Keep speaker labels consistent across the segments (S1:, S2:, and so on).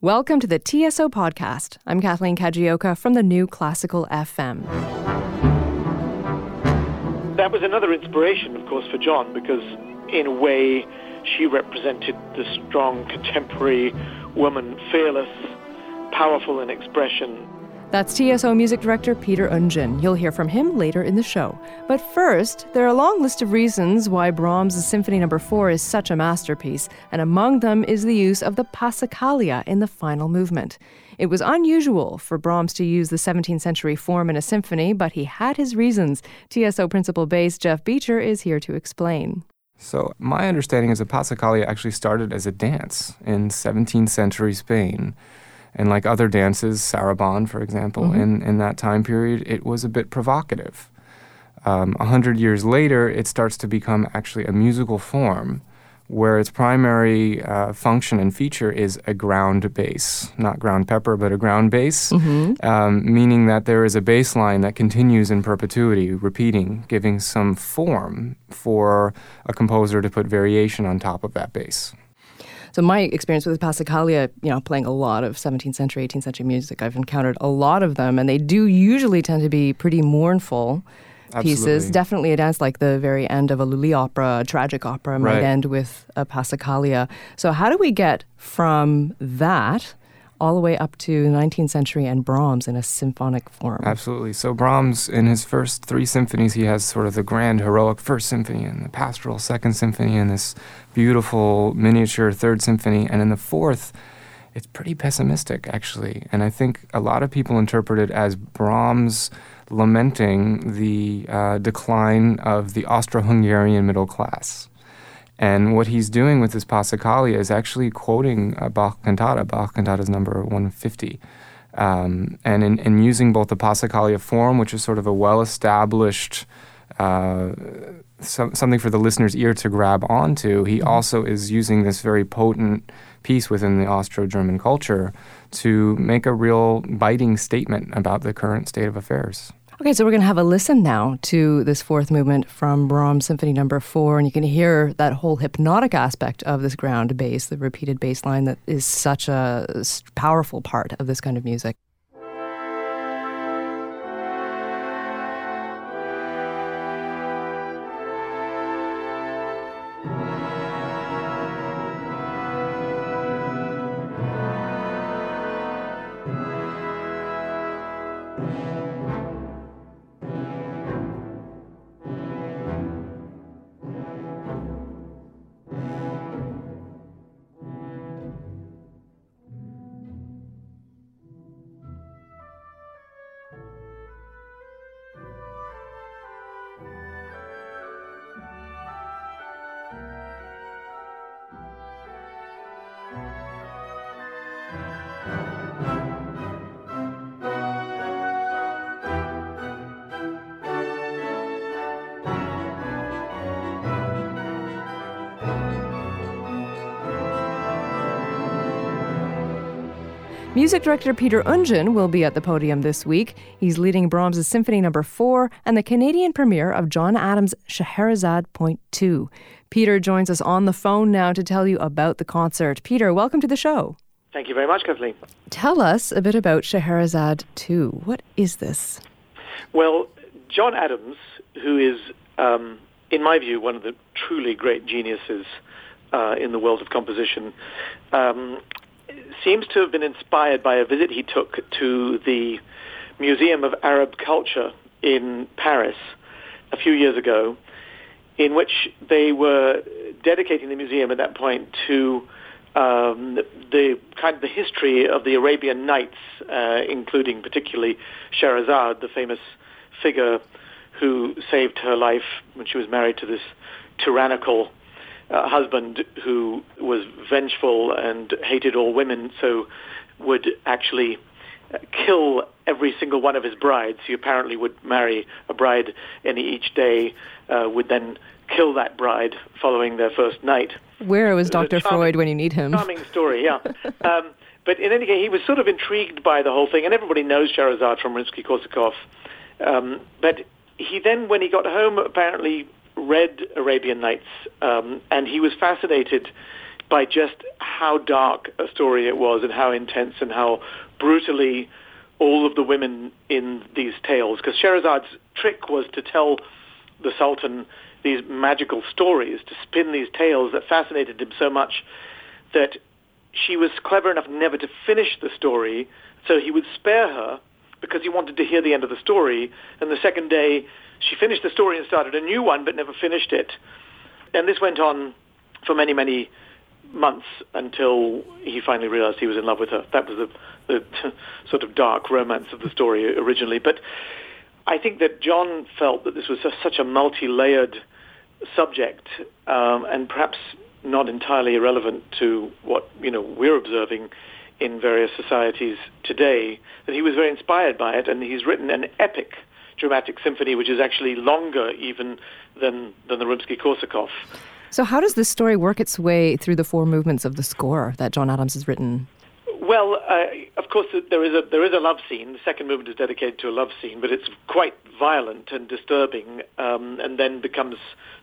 S1: Welcome to the TSO podcast. I'm Kathleen Kajioka from the New Classical FM.
S2: That was another inspiration, of course, for John because, in a way, she represented the strong contemporary woman, fearless, powerful in expression,
S1: that's TSO music director Peter Oundjian. You'll hear from him later in the show. But first, there are a long list of reasons why Brahms' Symphony No. 4 is such a masterpiece, and among them is the use of the Passacaglia in the final movement. It was unusual for Brahms to use the 17th century form in a symphony, but he had his reasons. TSO principal bass Jeff Beecher is here to explain.
S3: So, my understanding is that Passacaglia actually started as a dance in 17th century Spain. And like other dances, Sarabande, for example, mm-hmm. in, in that time period, it was a bit provocative. Um, a hundred years later, it starts to become actually a musical form where its primary uh, function and feature is a ground bass, not ground pepper, but a ground bass, mm-hmm. um, meaning that there is a bass line that continues in perpetuity, repeating, giving some form for a composer to put variation on top of that bass.
S1: So my experience with Passacaglia, you know, playing a lot of 17th century, 18th century music, I've encountered a lot of them, and they do usually tend to be pretty mournful.
S3: Absolutely.
S1: pieces. Definitely a dance like the very end of a Lully opera, a tragic opera might
S3: right.
S1: end with a Passacaglia. So how do we get from that all the way up to the 19th century and Brahms in a symphonic form.
S3: Absolutely. So Brahms, in his first three symphonies, he has sort of the grand heroic first symphony and the pastoral second symphony and this beautiful miniature third symphony. And in the fourth, it's pretty pessimistic, actually. And I think a lot of people interpret it as Brahms lamenting the uh, decline of the Austro Hungarian middle class. And what he's doing with this Passacaglia is actually quoting a Bach cantata. Bach cantata is number 150. Um, and in, in, using both the Passacaglia form, which is sort of a well established uh, so, something for the listener's ear to grab onto, he mm-hmm. also is using this very potent piece within the Austro German culture to make a real biting statement about the current state of affairs.
S1: Okay, so we're going to have a listen now to this fourth movement from Brahms Symphony Number Four, and you can hear that whole hypnotic aspect of this ground bass, the repeated bass line that is such a powerful part of this kind of music. Music director Peter Oundjian will be at the podium this week. He's leading Brahms' Symphony No. 4 and the Canadian premiere of John Adams' Scheherazade Point 2. Peter joins us on the phone now to tell you about the concert. Peter, welcome to the show.
S2: Thank you very much, Kathleen.
S1: Tell us a bit about Scheherazade 2. What is this?
S2: Well, John Adams, who is, um, in my view, one of the truly great geniuses uh, in the world of composition, um, seems to have been inspired by a visit he took to the Museum of Arab Culture in Paris a few years ago, in which they were dedicating the museum at that point to um, the, kind of the history of the Arabian Nights, uh, including particularly Scheherazade, the famous figure who saved her life when she was married to this tyrannical uh, husband who was vengeful and hated all women, so would actually uh, kill every single one of his brides. He apparently would marry a bride and each day uh, would then kill that bride following their first night.
S1: Where was Dr. Charming, Freud when you need him?
S2: Charming story, yeah. um, but in any case, he was sort of intrigued by the whole thing, and everybody knows Scheherazade from Rimsky-Korsakov. Um, but he then, when he got home, apparently read Arabian Nights, um, and he was fascinated by just how dark a story it was and how intense and how brutally all of the women in these tales, because Shahrazad's trick was to tell the Sultan these magical stories, to spin these tales that fascinated him so much that she was clever enough never to finish the story, so he would spare her because he wanted to hear the end of the story. And the second day, she finished the story and started a new one, but never finished it. And this went on for many, many months until he finally realized he was in love with her. That was the, the sort of dark romance of the story originally. But I think that John felt that this was such a multi-layered subject, um, and perhaps not entirely irrelevant to what you know we're observing in various societies today, that he was very inspired by it, and he's written an epic dramatic symphony, which is actually longer even than than the Rimsky-Korsakov.
S1: So, how does this story work its way through the four movements of the score that John Adams has written?
S2: Well, uh, of course, there is a there is a love scene. The second movement is dedicated to a love scene, but it's quite violent and disturbing, um, and then becomes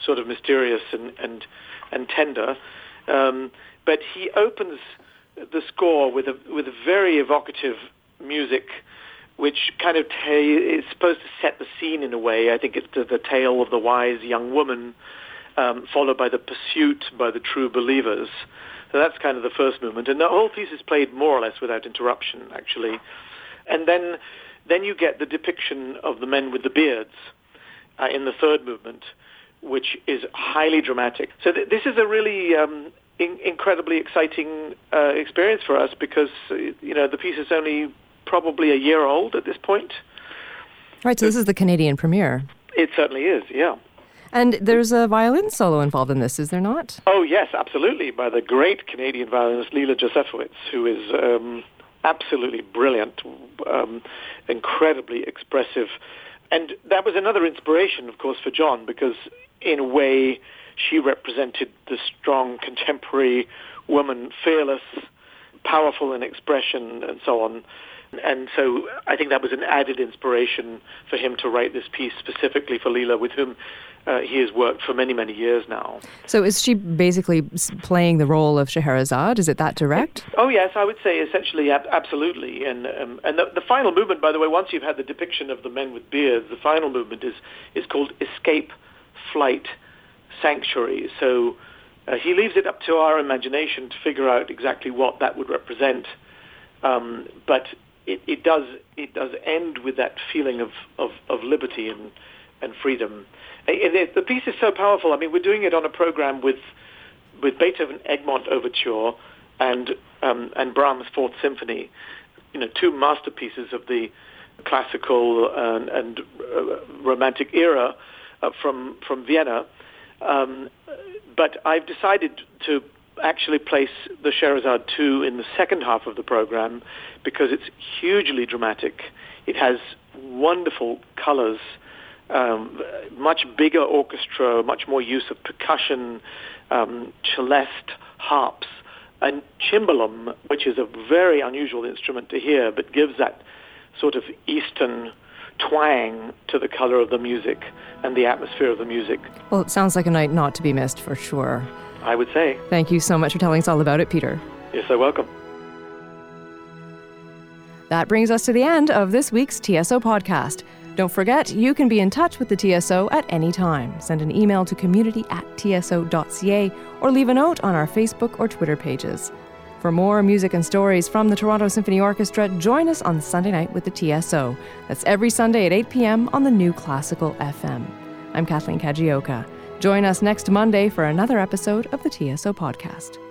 S2: sort of mysterious and and and tender. Um, but he opens the score with a with very evocative music, which kind of is supposed to set the scene in a way. I think it's the, the tale of the wise young woman, um, followed by the pursuit by the true believers. So that's kind of the first movement, and the whole piece is played more or less without interruption, actually. And then then you get the depiction of the men with the beards uh, in the third movement, which is highly dramatic. So th- this is a really um, in- incredibly exciting uh, experience for us because uh, you know the piece is only probably a year old at this point.
S1: Right. So this is the Canadian premiere.
S2: It certainly is. Yeah.
S1: And there's a violin solo involved in this, is there not?
S2: Oh yes, absolutely, by the great Canadian violinist Leila Josefowicz, who is um, absolutely brilliant, um, incredibly expressive, and that was another inspiration, of course, for John because in a way she represented the strong contemporary woman, fearless, powerful in expression, and so on. And so I think that was an added inspiration for him to write this piece specifically for Leila, with whom uh, he has worked for many, many years now.
S1: So is she basically playing the role of Scheherazade? Is it that direct?
S2: Oh yes, I would say essentially, ab- absolutely. And um, and the, the, final movement, by the way, once you've had the depiction of the men with beards, the final movement is is called Escape, Flight, Sanctuary. So uh, he leaves it up to our imagination to figure out exactly what that would represent. Um, but it, it does it does end with that feeling of, of, of liberty and and freedom. And it, the piece is so powerful. I mean, we're doing it on a program with with Beethoven Egmont Overture and um, and Brahms Fourth Symphony. You know, two masterpieces of the classical and, and uh, romantic era uh, from from Vienna. Um, but I've decided to actually place the Scheherazade 2 in the second half of the program because it's hugely dramatic. It has wonderful colors, um, much bigger orchestra, much more use of percussion, um, celeste, harps, and cimbalom, which is a very unusual instrument to hear, but gives that sort of Eastern twang to the color of the music and the atmosphere of the music.
S1: Well, it sounds like a night not to be missed for sure.
S2: I would say.
S1: Thank you so much for telling us all about it, Peter.
S2: You're so welcome.
S1: That brings us to the end of this week's TSO podcast. Don't forget, you can be in touch with the TSO at any time. Send an email to community at tso.ca or leave a note on our Facebook or Twitter pages. For more music and stories from the Toronto Symphony Orchestra, join us on Sunday night with the TSO. That's every Sunday at 8 p.m. on the new Classical FM. I'm Kathleen Kajioka. Join us next Monday for another episode of the TSO Podcast.